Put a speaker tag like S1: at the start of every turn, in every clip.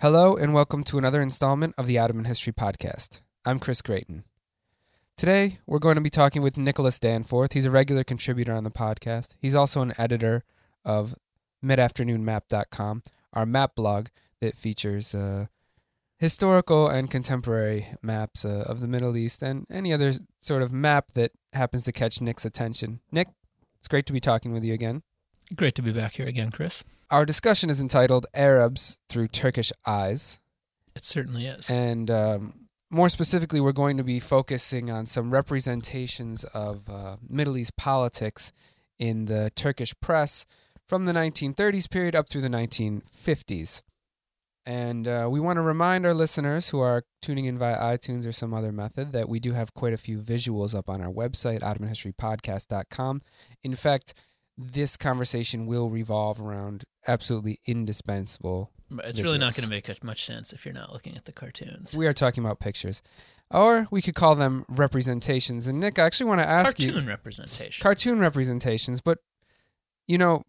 S1: Hello, and welcome to another installment of the Ottoman History Podcast. I'm Chris Gratien. Today, we're going to be talking with Nicholas Danforth. He's a regular contributor on the podcast. He's also an editor of midafternoonmap.com, our map blog that features uh, historical and contemporary maps uh, of the Middle East and any other sort of map that happens to catch Nick's attention. Nick, it's great to be talking with you again.
S2: Great to be back here again, Chris.
S1: Our discussion is entitled Arabs Through Turkish Eyes.
S2: It certainly is.
S1: And um, more specifically, we're going to be focusing on some representations of uh, Middle East politics in the Turkish press from the 1930s period up through the 1950s. And uh, we want to remind our listeners who are tuning in via iTunes or some other method that we do have quite a few visuals up on our website, OttomanHistoryPodcast.com. In fact, this conversation will revolve around absolutely indispensable.
S2: It's really not going to make much sense if you're not looking at the cartoons.
S1: We are talking about pictures. Or we could call them representations. And Nick, I actually want to ask
S2: cartoon
S1: you.
S2: Cartoon representations.
S1: Cartoon representations. But, you know,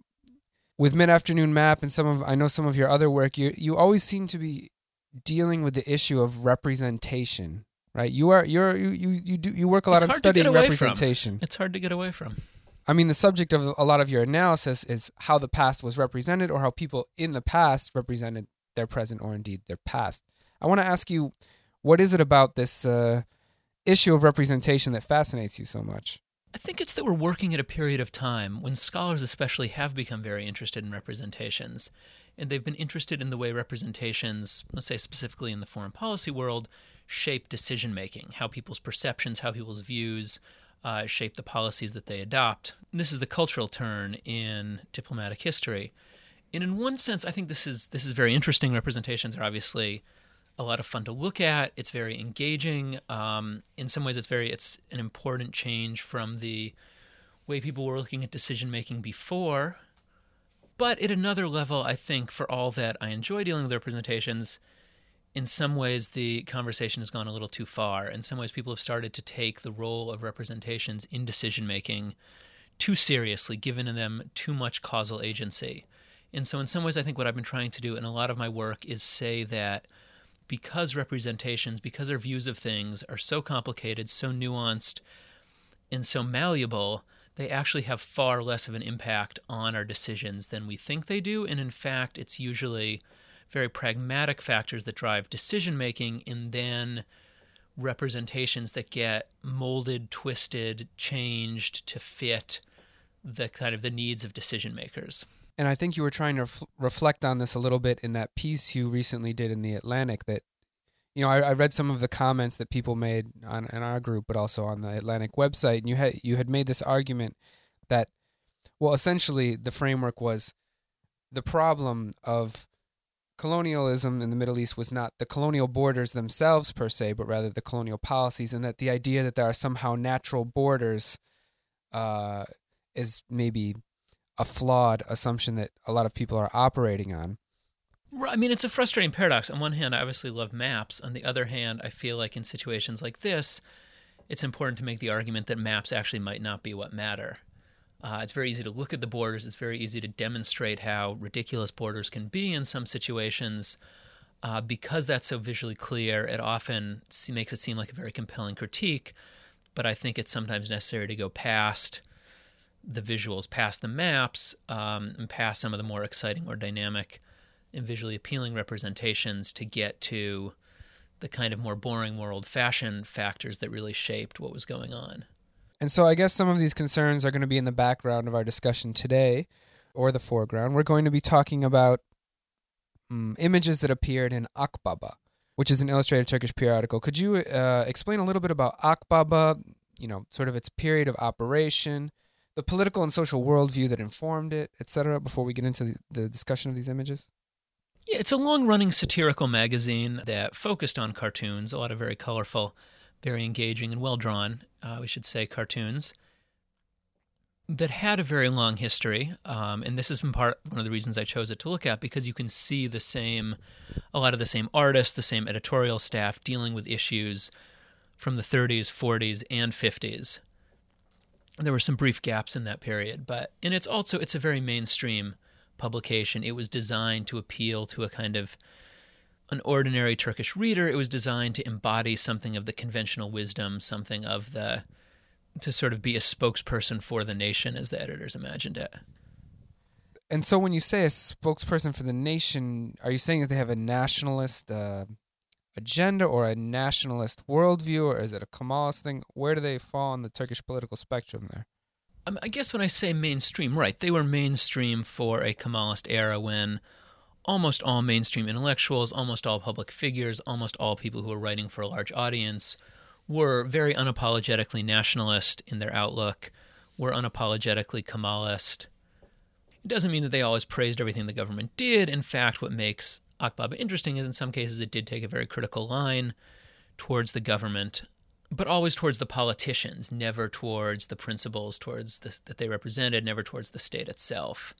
S1: with Mid Afternoon Map and some of, I know some of your other work, you, you always seem to be dealing with the issue of representation, right? You are, you're, you, you, you, do, you work a lot
S2: it's
S1: on studying representation.
S2: From. It's hard to get away from.
S1: I mean, the subject of a lot of your analysis is how the past was represented or how people in the past represented their present or indeed their past. I want to ask you, what is it about this uh, issue of representation that fascinates you so much?
S2: I think it's that we're working at a period of time when scholars, especially, have become very interested in representations. And they've been interested in the way representations, let's say specifically in the foreign policy world, shape decision making, how people's perceptions, how people's views, uh, shape the policies that they adopt. This is the cultural turn in diplomatic history. And in one sense, I think this is this is very interesting. Representations are obviously a lot of fun to look at. It's very engaging. Um, in some ways, it's very it's an important change from the way people were looking at decision making before. But at another level, I think for all that I enjoy dealing with representations, in some ways the conversation has gone a little too far. In some ways, people have started to take the role of representations in decision making too seriously, given them too much causal agency. And so, in some ways, I think what I've been trying to do in a lot of my work is say that because representations, because our views of things are so complicated, so nuanced, and so malleable, they actually have far less of an impact on our decisions than we think they do. And in fact, it's usually very pragmatic factors that drive decision making and then representations that get molded, twisted, changed to fit the kind of the needs of decision makers.
S1: And I think you were trying to ref- reflect on this a little bit in that piece you recently did in the Atlantic that you know, I, I, read some of the comments that people made on in our group, but also on the Atlantic website, and you had you had made this argument that, well, essentially the framework was the problem of colonialism in the Middle East was not the colonial borders themselves per se, but rather the colonial policies, and that the idea that there are somehow natural borders uh, is maybe a flawed assumption that a lot of people are operating on.
S2: I mean, it's a frustrating paradox. On one hand, I obviously love maps. On the other hand, I feel like in situations like this, it's important to make the argument that maps actually might not be what matter. Uh, it's very easy to look at the borders. It's very easy to demonstrate how ridiculous borders can be in some situations. Uh, because that's so visually clear, it often makes it seem like a very compelling critique. But I think it's sometimes necessary to go past the visuals, past the maps, um, and past some of the more exciting or dynamic and visually appealing representations to get to the kind of more boring, more old fashioned factors that really shaped what was going on.
S1: And so I guess some of these concerns are going to be in the background of our discussion today or the foreground. We're going to be talking about um, images that appeared in Akbaba, which is an illustrated Turkish periodical. Could you uh, explain a little bit about Akbaba, you know, sort of its period of operation, the political and social worldview that informed it, etc., before we get into the, the discussion of these images?
S2: Yeah, it's a long running satirical magazine that focused on cartoons, a lot of very colorful very engaging and well drawn, uh, we should say, cartoons that had a very long history. Um, and this is in part one of the reasons I chose it to look at because you can see the same, a lot of the same artists, the same editorial staff dealing with issues from the 30s, 40s, and 50s. There were some brief gaps in that period, but and it's also it's a very mainstream publication. It was designed to appeal to a kind of an ordinary Turkish reader, it was designed to embody something of the conventional wisdom, something of the to sort of be a spokesperson for the nation as the editors imagined it.
S1: And so when you say a spokesperson for the nation, are you saying that they have a nationalist uh, agenda or a nationalist worldview, or is it a Kemalist thing? Where do they fall on the Turkish political spectrum there?
S2: Um, I guess when I say mainstream, right, they were mainstream for a Kemalist era when almost all mainstream intellectuals, almost all public figures, almost all people who were writing for a large audience were very unapologetically nationalist in their outlook, were unapologetically Kemalist. It doesn't mean that they always praised everything the government did. In fact, what makes Akbaba interesting is in some cases it did take a very critical line towards the government, but always towards the politicians, never towards the principles towards the, that they represented, never towards the state itself.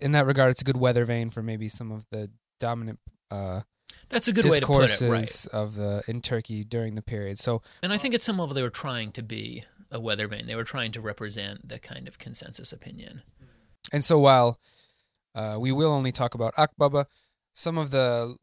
S1: In that regard, it's a good weather vane for maybe some of the dominant uh,
S2: that's a good way to put it, right?
S1: Of the in Turkey during the period. So,
S2: and I think at some level they were trying to be a weather vane. They were trying to represent the kind of consensus opinion.
S1: And so, while uh, we will only talk about Akbaba, some of the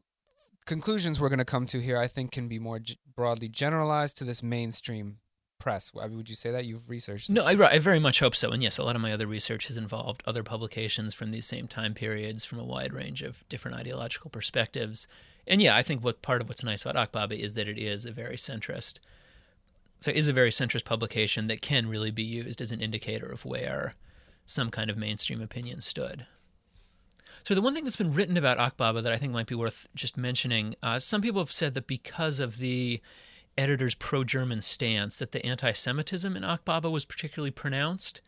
S1: conclusions we're going to come to here, I think, can be more g- broadly generalized to this mainstream press. Would you say that you've researched?
S2: This? No, I, I very much hope so. And yes, a lot of my other research has involved other publications from these same time periods from a wide range of different ideological perspectives. And yeah, I think what part of what's nice about Akbaba is that it is a very centrist. So it is a very centrist publication that can really be used as an indicator of where some kind of mainstream opinion stood. So the one thing that's been written about Akbaba that I think might be worth just mentioning, uh, some people have said that because of the editor's pro-German stance, that the anti-Semitism in Akbaba was particularly pronounced.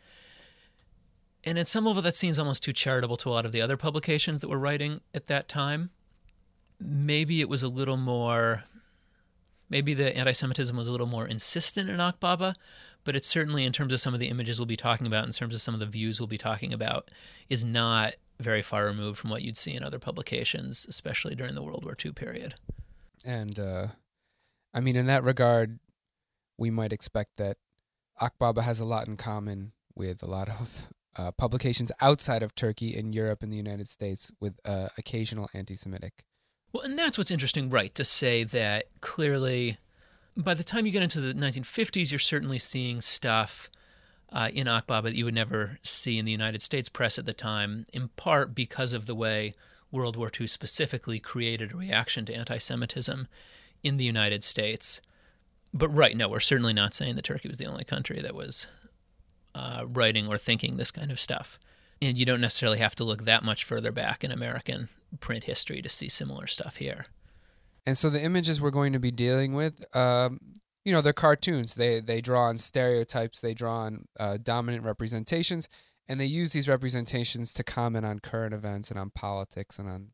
S2: And at some level, that seems almost too charitable to a lot of the other publications that were writing at that time maybe it was a little more maybe the anti-Semitism was a little more insistent in Akbaba, but it's certainly in terms of some of the images we'll be talking about, in terms of some of the views we'll be talking about, is not very far removed from what you'd see in other publications, especially during the World War II period.
S1: And uh, I mean, in that regard, we might expect that Akbaba has a lot in common with a lot of uh, publications outside of Turkey in Europe and the United States with uh, occasional anti-Semitic
S2: well, and that's what's interesting, right? To say that clearly, by the time you get into the 1950s, you're certainly seeing stuff uh, in Akbaba that you would never see in the United States press at the time, in part because of the way World War II specifically created a reaction to anti Semitism in the United States. But right, no, we're certainly not saying that Turkey was the only country that was uh, writing or thinking this kind of stuff. And you don't necessarily have to look that much further back in American print history to see similar stuff here.
S1: And so the images we're going to be dealing with, um, you know, they're cartoons. They they draw on stereotypes. They draw on uh, dominant representations, and they use these representations to comment on current events and on politics and on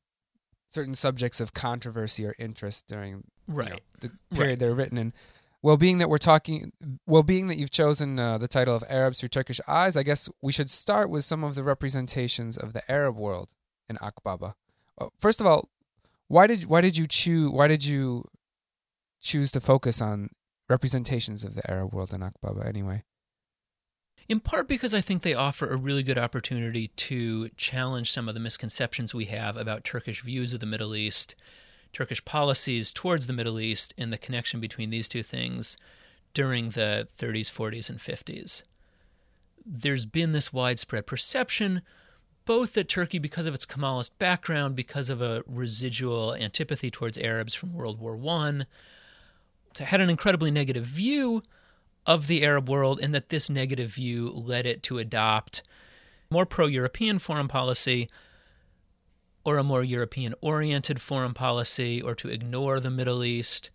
S1: certain subjects of controversy or interest during
S2: right. You
S1: know, the period right. they're written in. Well, being that we're talking, well, being that you've chosen uh, the title of Arabs through Turkish eyes, I guess we should start with some of the representations of the Arab world in Akbaba. Uh, first of all, why did why did you choose why did you choose to focus on representations of the Arab world in Akbaba anyway?
S2: In part because I think they offer a really good opportunity to challenge some of the misconceptions we have about Turkish views of the Middle East, Turkish policies towards the Middle East, and the connection between these two things during the 30s, 40s, and 50s. There's been this widespread perception both that Turkey, because of its Kemalist background, because of a residual antipathy towards Arabs from World War I, had an incredibly negative view of the Arab world, and that this negative view led it to adopt more pro European foreign policy or a more European oriented foreign policy or to ignore the Middle East.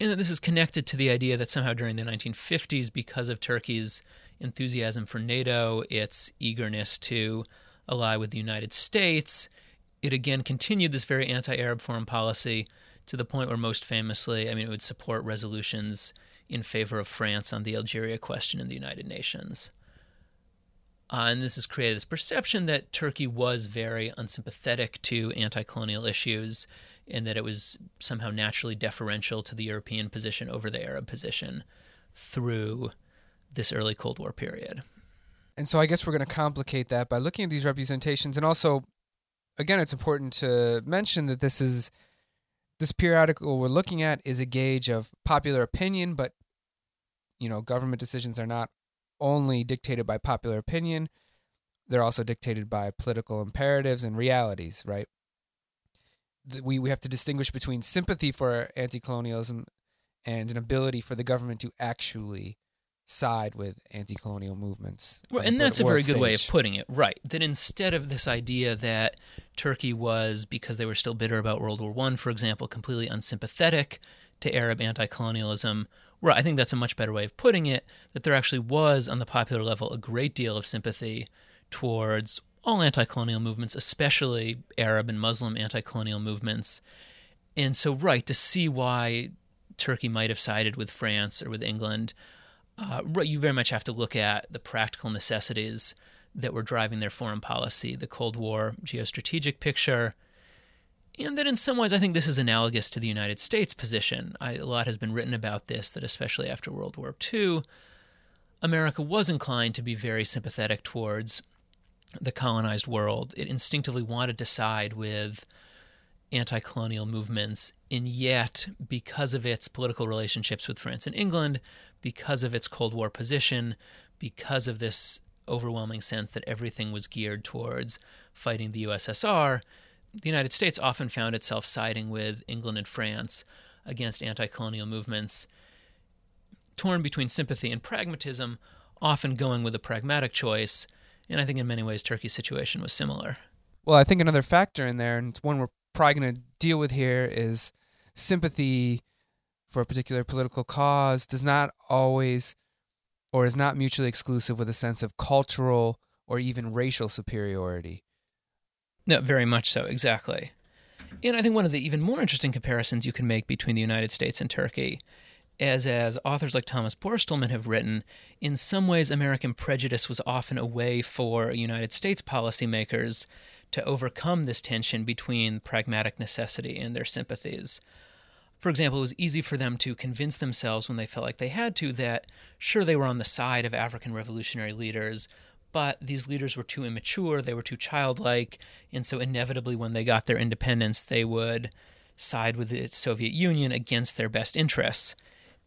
S2: And that this is connected to the idea that somehow during the 1950s, because of Turkey's enthusiasm for NATO, its eagerness to ally with the United States, it again continued this very anti Arab foreign policy to the point where, most famously, I mean, it would support resolutions in favor of France on the Algeria question in the United Nations. Uh, and this has created this perception that Turkey was very unsympathetic to anti colonial issues and that it was somehow naturally deferential to the European position over the Arab position through this early Cold War period.
S1: And so I guess we're going to complicate that by looking at these representations. And also, again, it's important to mention that this is this periodical we're looking at is a gauge of popular opinion, but you know, government decisions are not only dictated by popular opinion, they're also dictated by political imperatives and realities, right? We we have to distinguish between sympathy for anti-colonialism and an ability for the government to actually side with anti-colonial movements.
S2: Well, and that's a very good way of putting it, right? That instead of this idea that Turkey was, because they were still bitter about World War One, for example, completely unsympathetic to Arab anti-colonialism, right? I think that's a much better way of putting it. That there actually was, on the popular level, a great deal of sympathy towards all anti-colonial movements, especially Arab and Muslim anti-colonial movements. And so, right, to see why Turkey might have sided with France or with England uh, you very much have to look at the practical necessities that were driving their foreign policy, the Cold War geostrategic picture, and that in some ways I think this is analogous to the United States position. I, a lot has been written about this, that especially after World War II, America was inclined to be very sympathetic towards the colonized world. It instinctively wanted to side with anti colonial movements, and yet, because of its political relationships with France and England, because of its Cold War position, because of this overwhelming sense that everything was geared towards fighting the USSR, the United States often found itself siding with England and France against anti colonial movements, torn between sympathy and pragmatism, often going with a pragmatic choice. And I think in many ways Turkey's situation was similar.
S1: Well, I think another factor in there, and it's one we're probably going to deal with here, is sympathy for a particular political cause does not always or is not mutually exclusive with a sense of cultural or even racial superiority.
S2: No, very much so, exactly. And I think one of the even more interesting comparisons you can make between the United States and Turkey, as as authors like Thomas Borstelmann have written, in some ways American prejudice was often a way for United States policymakers to overcome this tension between pragmatic necessity and their sympathies for example, it was easy for them to convince themselves when they felt like they had to that, sure, they were on the side of African revolutionary leaders, but these leaders were too immature, they were too childlike, and so inevitably, when they got their independence, they would side with the Soviet Union against their best interests.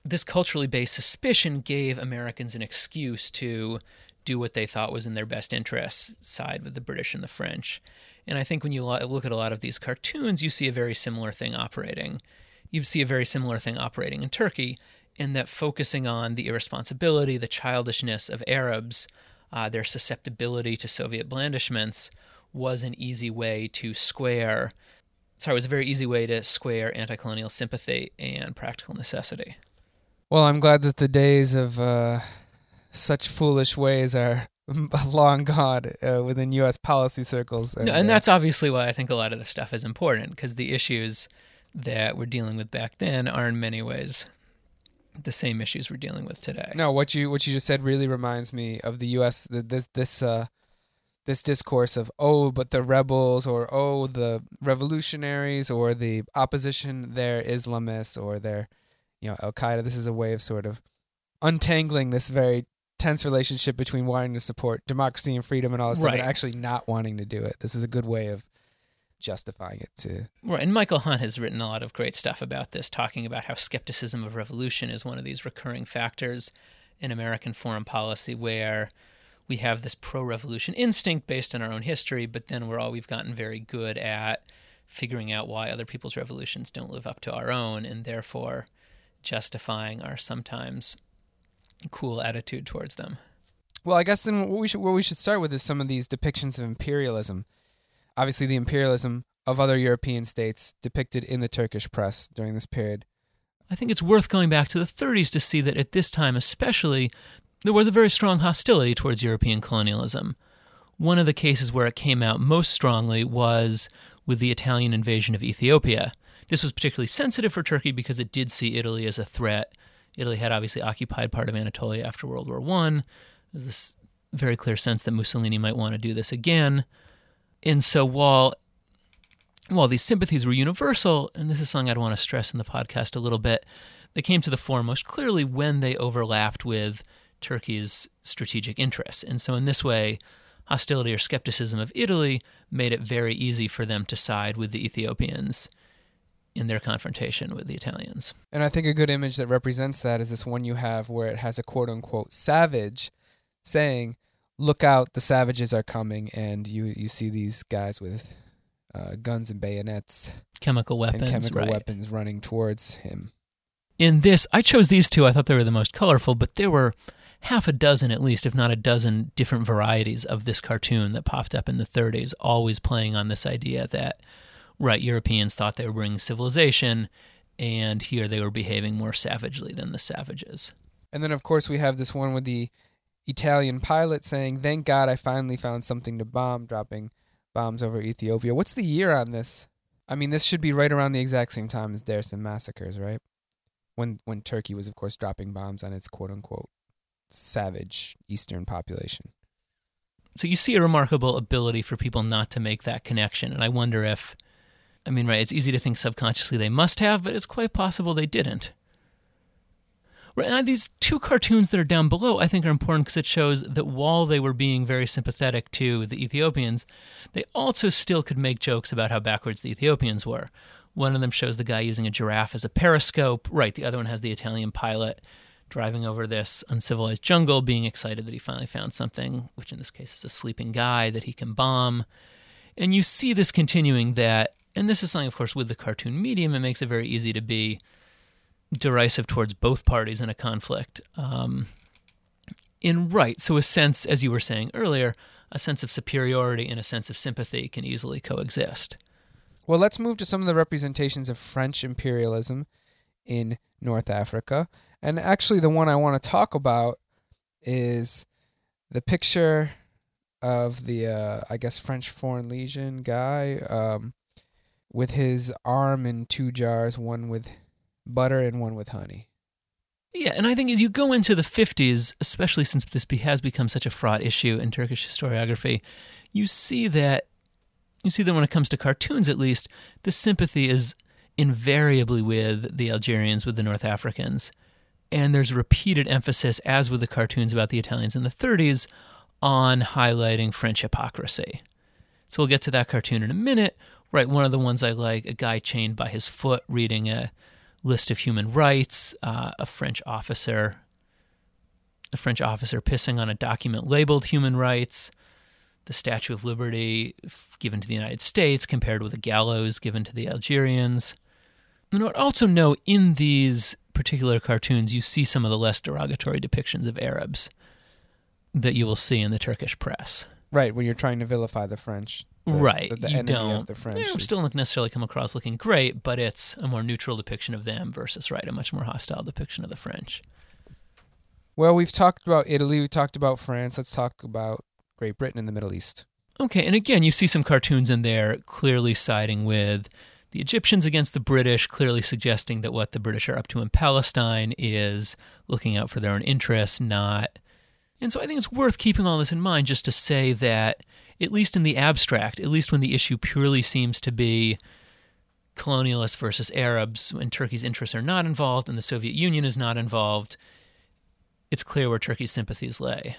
S2: This culturally based suspicion gave Americans an excuse to do what they thought was in their best interests, side with the British and the French. And I think when you look at a lot of these cartoons, you see a very similar thing operating you see a very similar thing operating in Turkey, in that focusing on the irresponsibility, the childishness of Arabs, uh, their susceptibility to Soviet blandishments, was an easy way to square. Sorry, was a very easy way to square anti-colonial sympathy and practical necessity.
S1: Well, I'm glad that the days of uh, such foolish ways are long gone uh, within U.S. policy circles.
S2: And, no, and that's obviously why I think a lot of this stuff is important because the issues that we're dealing with back then are in many ways the same issues we're dealing with today.
S1: No, what you what you just said really reminds me of the U.S. This this uh, this discourse of oh, but the rebels or oh, the revolutionaries or the opposition, they're Islamists or they're you know Al Qaeda. This is a way of sort of untangling this very tense relationship between wanting to support democracy and freedom and all this right. stuff, and actually not wanting to do it. This is a good way of justifying it too.
S2: right and michael hunt has written a lot of great stuff about this talking about how skepticism of revolution is one of these recurring factors in american foreign policy where we have this pro-revolution instinct based on our own history but then we're all we've gotten very good at figuring out why other people's revolutions don't live up to our own and therefore justifying our sometimes cool attitude towards them
S1: well i guess then what we should what we should start with is some of these depictions of imperialism obviously the imperialism of other European states depicted in the Turkish press during this period.
S2: I think it's worth going back to the 30s to see that at this time, especially, there was a very strong hostility towards European colonialism. One of the cases where it came out most strongly was with the Italian invasion of Ethiopia. This was particularly sensitive for Turkey because it did see Italy as a threat. Italy had obviously occupied part of Anatolia after World War I. There's this very clear sense that Mussolini might want to do this again. And so while while these sympathies were universal, and this is something I'd want to stress in the podcast a little bit, they came to the fore most clearly when they overlapped with Turkey's strategic interests. And so in this way, hostility or skepticism of Italy made it very easy for them to side with the Ethiopians. In their confrontation with the Italians.
S1: And I think a good image that represents that is this one you have where it has a quote unquote savage saying, Look out, the savages are coming. And you, you see these guys with uh, guns and bayonets,
S2: chemical weapons,
S1: chemical
S2: right.
S1: weapons running towards him.
S2: In this, I chose these two. I thought they were the most colorful, but there were half a dozen, at least, if not a dozen, different varieties of this cartoon that popped up in the 30s, always playing on this idea that, right, Europeans thought they were bringing civilization, and here they were behaving more savagely than the savages.
S1: And then, of course, we have this one with the Italian pilot saying, Thank God I finally found something to bomb, dropping bombs over Ethiopia. What's the year on this? I mean, this should be right around the exact same time as Dersim massacres, right? When when Turkey was, of course, dropping bombs on its quote unquote savage eastern population.
S2: So you see a remarkable ability for people not to make that connection, and I wonder if, I mean, right, it's easy to think subconsciously they must have, but it's quite possible they didn't. Right, and these two cartoons that are down below, I think, are important because it shows that while they were being very sympathetic to the Ethiopians, they also still could make jokes about how backwards the Ethiopians were. One of them shows the guy using a giraffe as a periscope. Right, the other one has the Italian pilot driving over this uncivilized jungle, being excited that he finally found something, which in this case is a sleeping guy that he can bomb. And you see this continuing that, and this is something, of course, with the cartoon medium, it makes it very easy to be derisive towards both parties in a conflict. Um, in right, so a sense, as you were saying earlier, a sense of superiority and a sense of sympathy can easily coexist.
S1: Well, let's move to some of the representations of French imperialism in North Africa. And actually, the one I want to talk about is the picture of the, uh, I guess, French Foreign Legion guy um, with his arm in two jars, one with butter and one with honey.
S2: Yeah, and I think as you go into the 50s, especially since this has become such a fraught issue in Turkish historiography, you see that you see that when it comes to cartoons at least, the sympathy is invariably with the Algerians, with the North Africans. And there's repeated emphasis, as with the cartoons about the Italians in the 30s, on highlighting French hypocrisy. So we'll get to that cartoon in a minute. Right, one of the ones I like, a guy chained by his foot reading a list of human rights, uh, a French officer, a French officer pissing on a document labeled human rights, the Statue of Liberty given to the United States compared with a gallows given to the Algerians. And I would also know in these particular cartoons, you see some of the less derogatory depictions of Arabs that you will see in the Turkish press.
S1: Right, when you're trying to vilify the French. The,
S2: right,
S1: the, the
S2: you
S1: enemy
S2: don't.
S1: the French.
S2: They
S1: is-
S2: still don't necessarily come across looking great, but it's a more neutral depiction of them versus right a much more hostile depiction of the French.
S1: Well, we've talked about Italy, we talked about France. Let's talk about Great Britain and the Middle East.
S2: Okay, and again, you see some cartoons in there clearly siding with the Egyptians against the British, clearly suggesting that what the British are up to in Palestine is looking out for their own interests, not. And so I think it's worth keeping all this in mind just to say that, at least in the abstract, at least when the issue purely seems to be colonialists versus Arabs, when Turkey's interests are not involved and the Soviet Union is not involved, it's clear where Turkey's sympathies lay.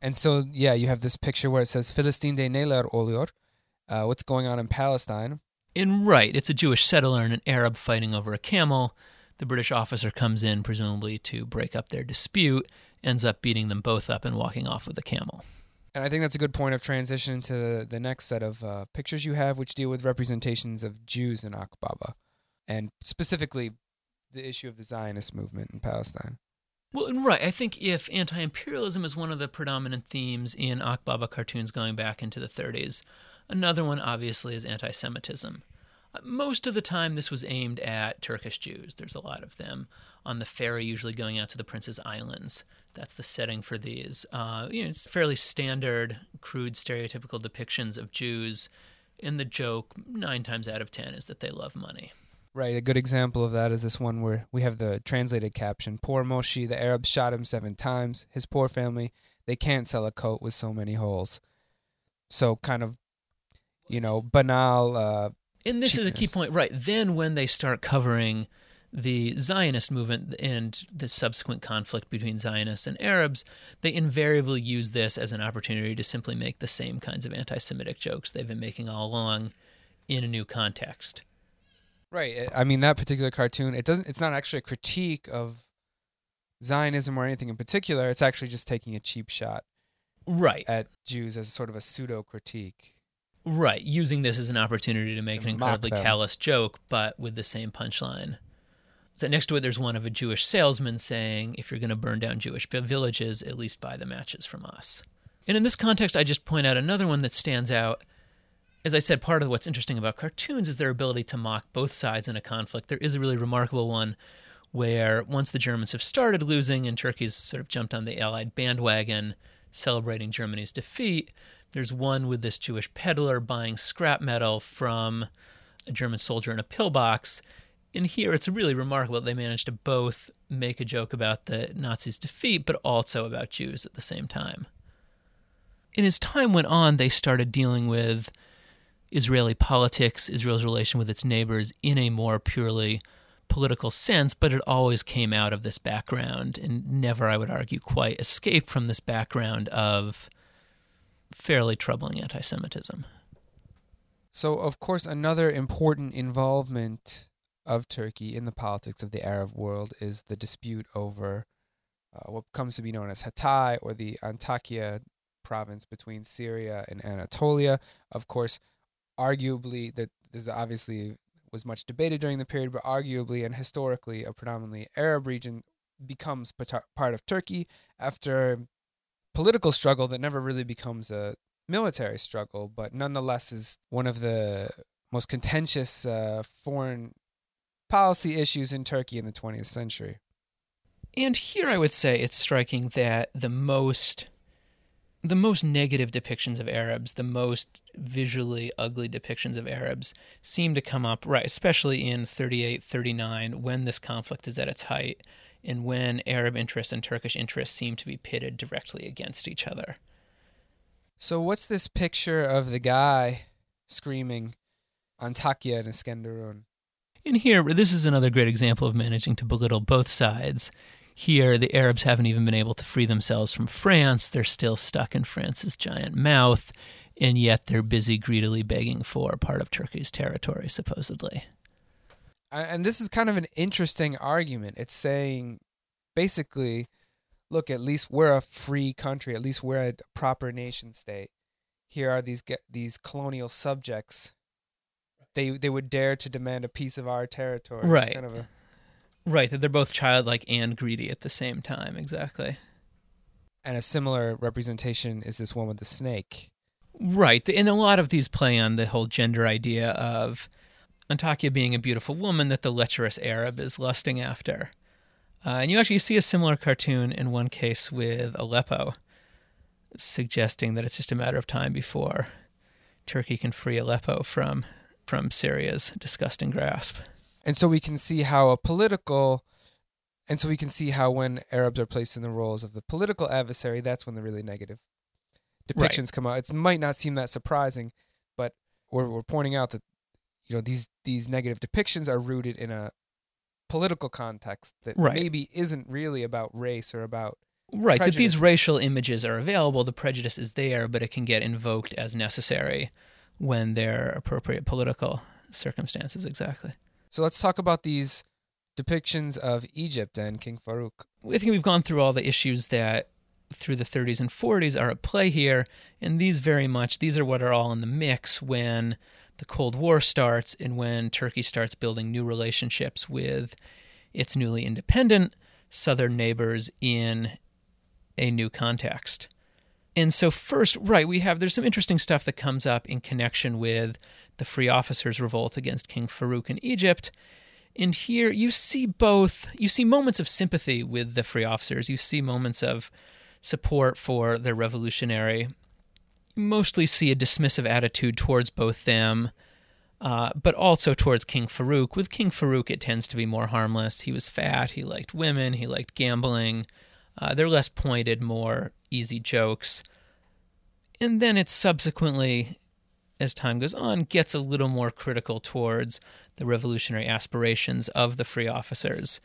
S1: And so, yeah, you have this picture where it says Filistin de neler oluyor, uh, what's going on in Palestine.
S2: In right, it's a Jewish settler and an Arab fighting over a camel. The British officer comes in, presumably to break up their dispute, ends up beating them both up and walking off with the camel.
S1: And I think that's a good point of transition to the, next set of uh, pictures you have, which deal with representations of Jews in Akbaba, and specifically the issue of the Zionist movement in Palestine.
S2: Well, and right. I think if anti imperialism is one of the predominant themes in Akbaba cartoons going back into the 30s, another one obviously is anti Semitism. Uh, Most of the time, this was aimed at Turkish Jews. There's a lot of them on the ferry, usually going out to the Prince's Islands. That's the setting for these. Uh, you know, it's fairly standard, crude, stereotypical depictions of Jews. And the joke, nine times out of ten, is that they love money.
S1: Right. A good example of that is this one where we have the translated caption Poor Moshe, the Arabs shot him seven times. His poor family, they can't sell a coat with so many holes. So, kind of, you know, banal. Uh,
S2: And this is a key point, right? Then when they start covering the Zionist movement and the subsequent conflict between Zionists and Arabs, they invariably use this as an opportunity to simply make the same kinds of anti Semitic jokes they've been making all along in a new context.
S1: Right. I mean, that particular cartoon, it doesn't. It's not actually a critique of Zionism or anything in particular. It's actually just taking a cheap shot
S2: Right.
S1: at Jews as sort of a pseudo critique.
S2: Right, using this as an opportunity to make
S1: To
S2: an incredibly callous joke, but with the same punchline. So next to it, there's one of a Jewish salesman saying, "If you're going to burn down Jewish villages, at least buy the matches from us." And in this context, I just point out another one that stands out. As I said, part of what's interesting about cartoons is their ability to mock both sides in a conflict. There is a really remarkable one where once the Germans have started losing and Turkey's sort of jumped on the Allied bandwagon, celebrating Germany's defeat, there's one with this Jewish peddler buying scrap metal from a German soldier in a pillbox. And here it's really remarkable they managed to both make a joke about the Nazis' defeat, but also about Jews at the same time. And as time went on, they started dealing with Israeli politics, Israel's relation with its neighbors in a more purely political sense, but it always came out of this background and never, I would argue, quite escaped from this background of fairly troubling anti Semitism.
S1: So, of course, another important involvement of Turkey in the politics of the Arab world is the dispute over uh, what comes to be known as Hatay or the Antakya province between Syria and Anatolia. Of course, arguably, that this obviously was much debated during the period, but arguably and historically, a predominantly Arab region becomes part of Turkey after political struggle that never really becomes a military struggle, but nonetheless is one of the most contentious uh, foreign policy issues in Turkey in the 20th century.
S2: And here I would say it's striking that the most the most negative depictions of Arabs, the most visually ugly depictions of Arabs seem to come up right, especially in 38, 39 when this conflict is at its height and when Arab interests and Turkish interests seem to be pitted directly against each other.
S1: So, what's this picture of the guy screaming Antakya and Iskenderun?
S2: And here, this is another great example of managing to belittle both sides. Here, the Arabs haven't even been able to free themselves from France. They're still stuck in France's giant mouth, and yet they're busy greedily begging for part of Turkey's territory, supposedly.
S1: And this is kind of an interesting argument. It's saying basically, look, at least we're a free country, at least we're a proper nation state. Here are these these colonial subjects. They they would dare to demand a piece of our territory.
S2: Right.
S1: Kind of a,
S2: Right, that they're both childlike and greedy at the same time, exactly.
S1: and a similar representation is this one with the snake.
S2: Right, and a lot of these play on the whole gender idea of Antakya being a beautiful woman that the lecherous Arab is lusting after. Uh, and you actually see a similar cartoon in one case with Aleppo, suggesting that it's just a matter of time before Turkey can free Aleppo from from Syria's disgusting grasp.
S1: And so we can see how a political and so we can see how when Arabs are placed in the roles of the political adversary, that's when the really negative
S2: Right.
S1: depictions come out. It might not seem that surprising, but we're we're pointing out that you know these these negative depictions are rooted in a political context that
S2: Right.
S1: maybe isn't really about race or about
S2: Right, that these racial images are available, the prejudice is there, but it can get invoked as necessary when there are appropriate political circumstances, exactly.
S1: So let's talk about these depictions of Egypt and King Farouk.
S2: I think we've gone through all the issues that through the 30s and 40s are at play here, and these very much these are what are all in the mix when the Cold War starts and when Turkey starts building new relationships with its newly independent southern neighbors in a new context. And so first, right, we have there's some interesting stuff that comes up in connection with the Free Officers revolt against King Farouk in Egypt. And here you see both you see moments of sympathy with the free officers, you see moments of support for the revolutionary. You mostly see a dismissive attitude towards both them, uh, but also towards King Farouk. With King Farouk, it tends to be more harmless. He was fat, he liked women, he liked gambling. Uh, they're less pointed, more easy jokes. And then it subsequently, as time goes on, gets a little more critical towards the revolutionary aspirations of the free officers.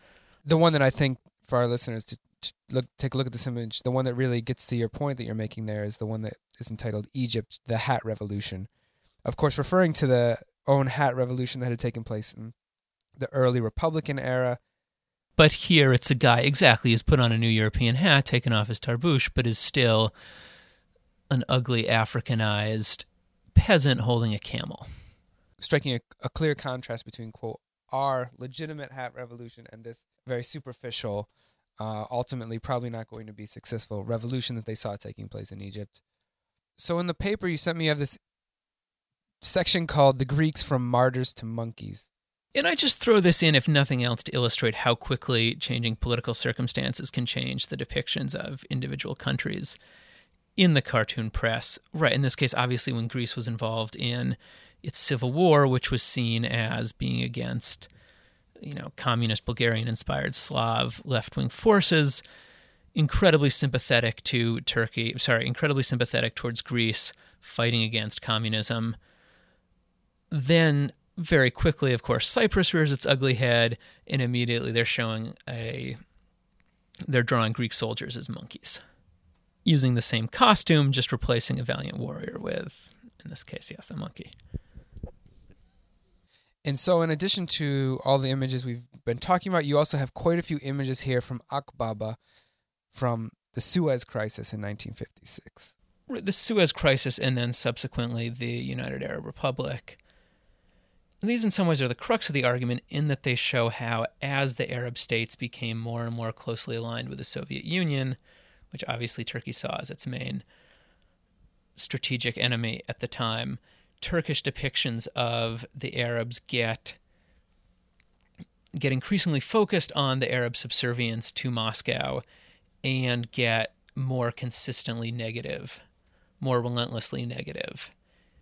S1: The one that I think for our listeners to, to look take a look at this image, the one that really gets to your point that you're making there is the one that is entitled Egypt, the Hat Revolution. Of course, referring to the own hat revolution that had taken place in the early Republican era.
S2: But here it's a guy, exactly, who's put on a new European hat, taken off his tarbouche, but is still an ugly Africanized peasant holding a camel.
S1: Striking a, a clear contrast between, quote, our legitimate hat revolution and this very superficial, uh, ultimately probably not going to be successful revolution that they saw taking place in Egypt. So in the paper you sent me, you have this section called The Greeks from Martyrs to Monkeys.
S2: And I just throw this in, if nothing else, to illustrate how quickly changing political circumstances can change the depictions of individual countries in the cartoon press. Right, in this case, obviously, when Greece was involved in its civil war, which was seen as being against, you know, communist Bulgarian inspired Slav left wing forces, incredibly sympathetic to Turkey, sorry, incredibly sympathetic towards Greece fighting against communism. Then very quickly, of course, Cyprus rears its ugly head, and immediately they're showing a. They're drawing Greek soldiers as monkeys, using the same costume, just replacing a valiant warrior with, in this case, yes, a monkey.
S1: And so, in addition to all the images we've been talking about, you also have quite a few images here from Akbaba from the Suez Crisis in 1956.
S2: The Suez Crisis, and then subsequently the United Arab Republic. And these, in some ways, are the crux of the argument in that they show how, as the Arab states became more and more closely aligned with the Soviet Union, which obviously Turkey saw as its main strategic enemy at the time, Turkish depictions of the Arabs get get increasingly focused on the Arab subservience to Moscow and get more consistently negative, more relentlessly negative.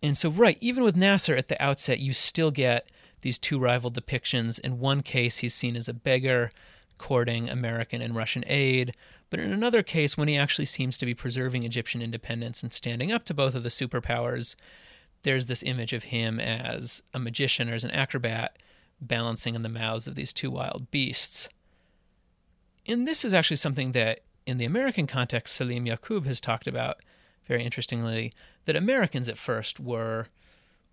S2: And so, right, even with Nasser at the outset, you still get these two rival depictions. In one case, he's seen as a beggar courting American and Russian aid, but in another case, when he actually seems to be preserving Egyptian independence and standing up to both of the superpowers, there's this image of him as a magician or as an acrobat balancing in the mouths of these two wild beasts. And this is actually something that, in the American context, Salim Yaqub has talked about very interestingly, that Americans at first were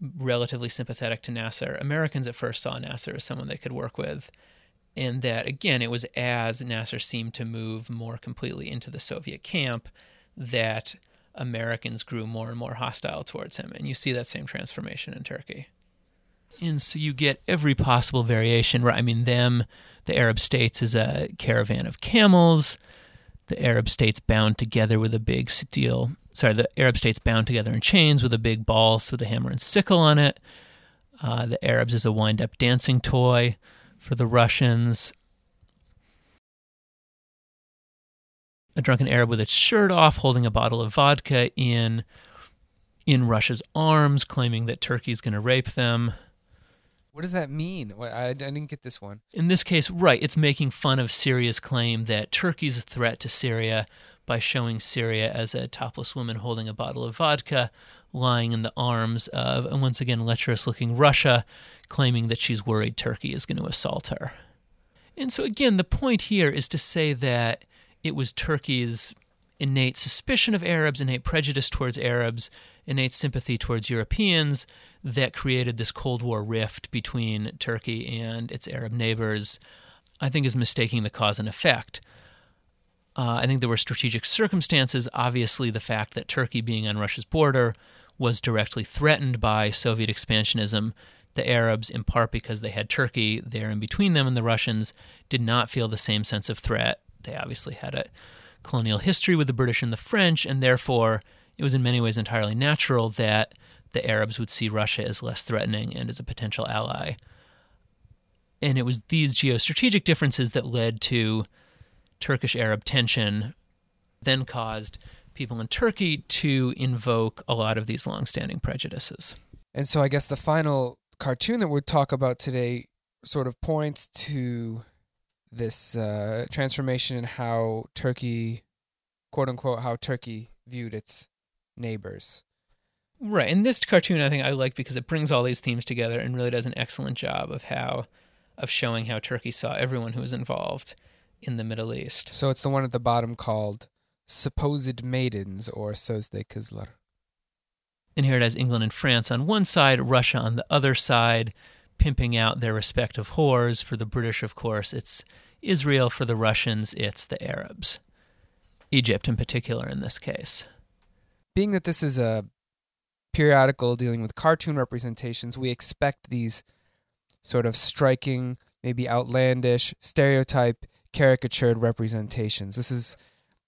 S2: relatively sympathetic to Nasser. Americans at first saw Nasser as someone they could work with. And that, again, it was as Nasser seemed to move more completely into the Soviet camp that Americans grew more and more hostile towards him. And you see that same transformation in Turkey. And so you get every possible variation, right? I mean, them, the Arab states, is a caravan of camels. The Arab states bound together with a big steel sorry, the Arab states bound together in chains with a big ball with a hammer and sickle on it. Uh, the Arabs is a wind up dancing toy for the Russians. A drunken Arab with its shirt off, holding a bottle of vodka in in Russia's arms, claiming that Turkey's going to rape them.
S1: What does that mean? I, I didn't get this one.
S2: In this case, right, it's making fun of Syria's claim that Turkey's a threat to Syria by showing Syria as a topless woman holding a bottle of vodka, lying in the arms of, and once again, lecherous looking Russia, claiming that she's worried Turkey is going to assault her. And so, again, the point here is to say that it was Turkey's innate suspicion of Arabs, innate prejudice towards Arabs, innate sympathy towards Europeans that created this Cold War rift between Turkey and its Arab neighbors, I think is mistaking the cause and effect. Uh, I think there were strategic circumstances. Obviously, the fact that Turkey, being on Russia's border, was directly threatened by Soviet expansionism. The Arabs, in part because they had Turkey there in between them and the Russians, did not feel the same sense of threat. They obviously had a colonial history with the British and the French, and therefore it was in many ways entirely natural that the Arabs would see Russia as less threatening and as a potential ally. And it was these geostrategic differences that led to Turkish Arab tension then caused people in Turkey to invoke a lot of these long-standing prejudices.
S1: And so I guess the final cartoon that we'll talk about today sort of points to this uh, transformation in how Turkey, quote unquote, how Turkey viewed its neighbors.
S2: Right. And this cartoon I think I like because it brings all these themes together and really does an excellent job of how of showing how Turkey saw everyone who was involved in the Middle East.
S1: So it's the one at the bottom called Supposed Maidens or Sözde Kızlar.
S2: And here it has England and France on one side, Russia on the other side, pimping out their respective whores. For the British, of course, it's Israel. For the Russians, it's the Arabs. Egypt, in particular, in this case.
S1: Being that this is a periodical dealing with cartoon representations, we expect these sort of striking, maybe outlandish, stereotype, caricatured representations. This is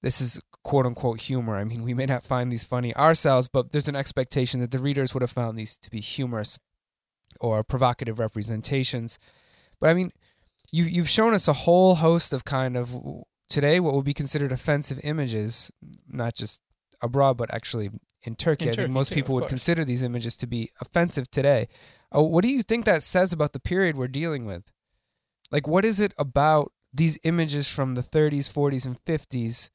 S1: this is quote unquote humor. I mean, we may not find these funny ourselves, but there's an expectation that the readers would have found these to be humorous or provocative representations. But I mean, you you've shown us a whole host of kind of today what would be considered offensive images, not just abroad but actually in Turkey.
S2: In
S1: I
S2: Turkey
S1: think most
S2: too,
S1: people would
S2: course.
S1: consider these images to be offensive today. Uh, what do you think that says about the period we're dealing with? Like, what is it about these images from the 30s, 40s, and 50s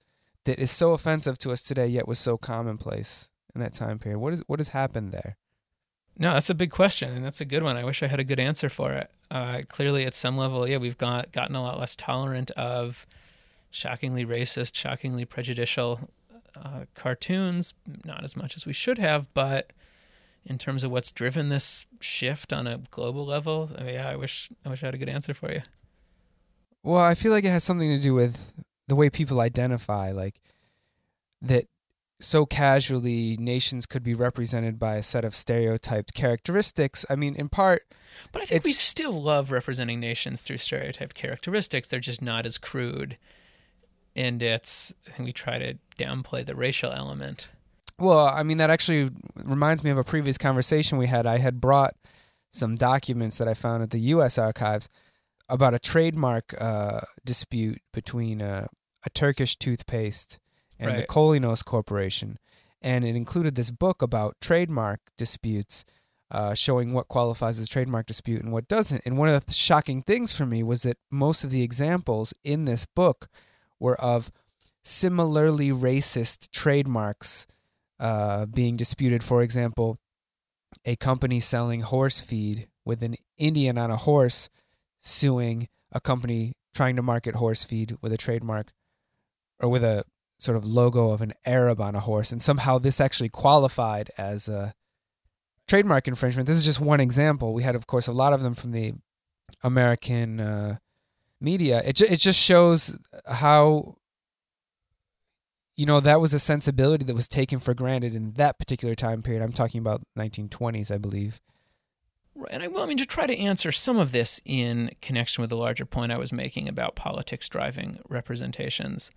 S1: that is so offensive to us today, yet was so commonplace in that time period? What is what has happened there?
S2: No, that's a big question, and that's a good one. I wish I had a good answer for it. Uh, clearly, at some level, yeah, we've got gotten a lot less tolerant of shockingly racist, shockingly prejudicial uh, cartoons. Not as much as we should have, but in terms of what's driven this shift on a global level, yeah, I wish I wish I had a good answer for you.
S1: Well, I feel like it has something to do with the way people identify, like that so casually nations could be represented by a set of stereotyped characteristics. I mean, in part,
S2: But I think we still love representing nations through stereotyped characteristics. They're just not as crude. And it's, I think we try to downplay the racial element.
S1: well, I mean, that actually reminds me of a previous conversation we had. I had brought some documents that I found at the U.S. archives about a trademark uh, dispute between uh, a Turkish toothpaste and the
S2: Right.
S1: Kolinos Corporation. And it included this book about trademark disputes, uh, showing what qualifies as trademark dispute and what doesn't. And one of the shocking things for me was that most of the examples in this book were of similarly racist trademarks uh, being disputed. For example, a company selling horse feed with an Indian on a horse suing a company trying to market horse feed with a trademark or with a sort of logo of an Arab on a horse. And somehow this actually qualified as a trademark infringement. This is just one example. We had, of course, a lot of them from the American uh, media. It, ju- it just shows how you know that was a sensibility that was taken for granted in that particular time period. I'm talking about 1920s, I believe.
S2: And I, well, I mean, to try to answer some of this in connection with the larger point I was making about politics driving representations,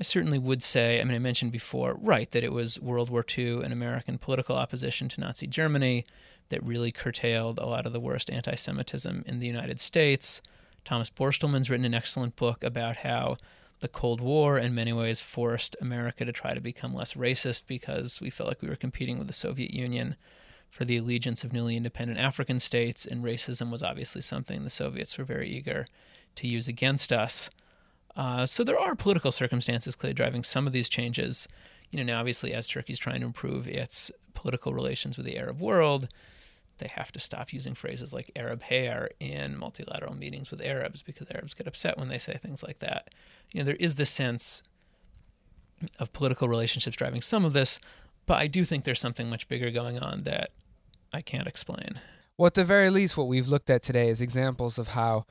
S2: I certainly would say, I mean, I mentioned before, right, that it was World War II and American political opposition to Nazi Germany that really curtailed a lot of the worst anti Semitism in the United States. Thomas Borstelmann's written an excellent book about how the Cold War, in many ways, forced America to try to become less racist because we felt like we were competing with the Soviet Union for the allegiance of newly independent African states, and racism was obviously something the Soviets were very eager to use against us. Uh, so there are political circumstances clearly driving some of these changes. You know, now obviously as Turkey's trying to improve its political relations with the Arab world, they have to stop using phrases like Arab hair in multilateral meetings with Arabs because Arabs get upset when they say things like that. You know, there is this sense of political relationships driving some of this, but I do think there's something much bigger going on that I can't explain.
S1: Well, at the very least, what we've looked at today is examples of how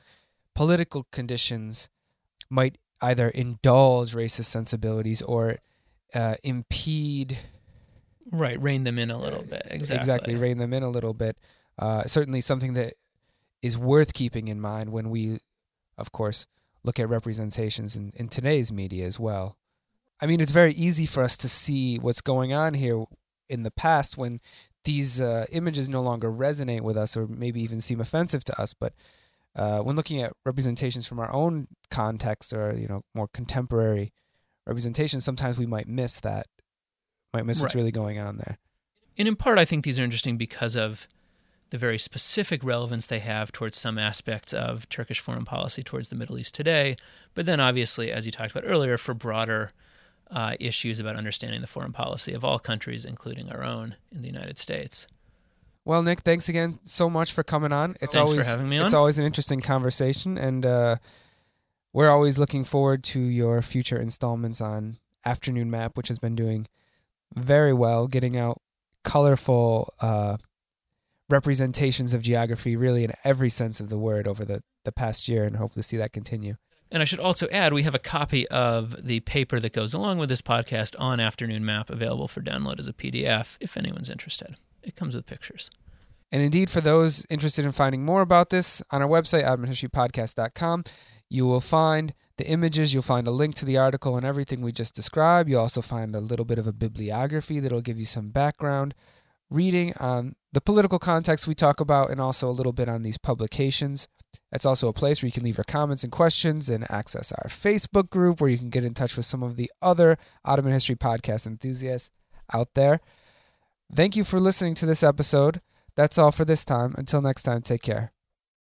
S1: political conditions might either indulge racist sensibilities or uh, impede
S2: Right, rein them in a little bit. Exactly.
S1: rein them in a little bit. Uh, certainly something that is worth keeping in mind when we, of course, look at representations in, in today's media as well. I mean, it's very easy for us to see what's going on here in the past when these uh, images no longer resonate with us or maybe even seem offensive to us. But uh, when looking at representations from our own context or you know more contemporary representations, sometimes we might miss that, might miss what's really going on there.
S2: And in part, I think these are interesting because of the very specific relevance they have towards some aspects of Turkish foreign policy towards the Middle East today. But then, obviously, as you talked about earlier, for broader uh, issues about understanding the foreign policy of all countries, including our own in the United States.
S1: Well, Nick, thanks again so much for coming on. It's
S2: Thanks for
S1: always
S2: having me
S1: It's always an interesting conversation, and uh, we're always looking forward to your future installments on Afternoon Map, which has been doing very well, getting out colorful uh, representations of geography, really in every sense of the word, over the, the past year, and hopefully see that continue.
S2: And I should also add, we have a copy of the paper that goes along with this podcast on Afternoon Map available for download as a PDF if anyone's interested. It comes with pictures.
S1: And indeed, for those interested in finding more about this, on our website, ottomanhistorypodcast.com, you will find the images, you'll find a link to the article and everything we just described. You'll also find a little bit of a bibliography that'll give you some background reading on the political context we talk about and also a little bit on these publications. It's also a place where you can leave your comments and questions and access our Facebook group where you can get in touch with some of the other Ottoman history podcast enthusiasts out there. Thank you for listening to this episode. That's all for this time. Until next time, take care.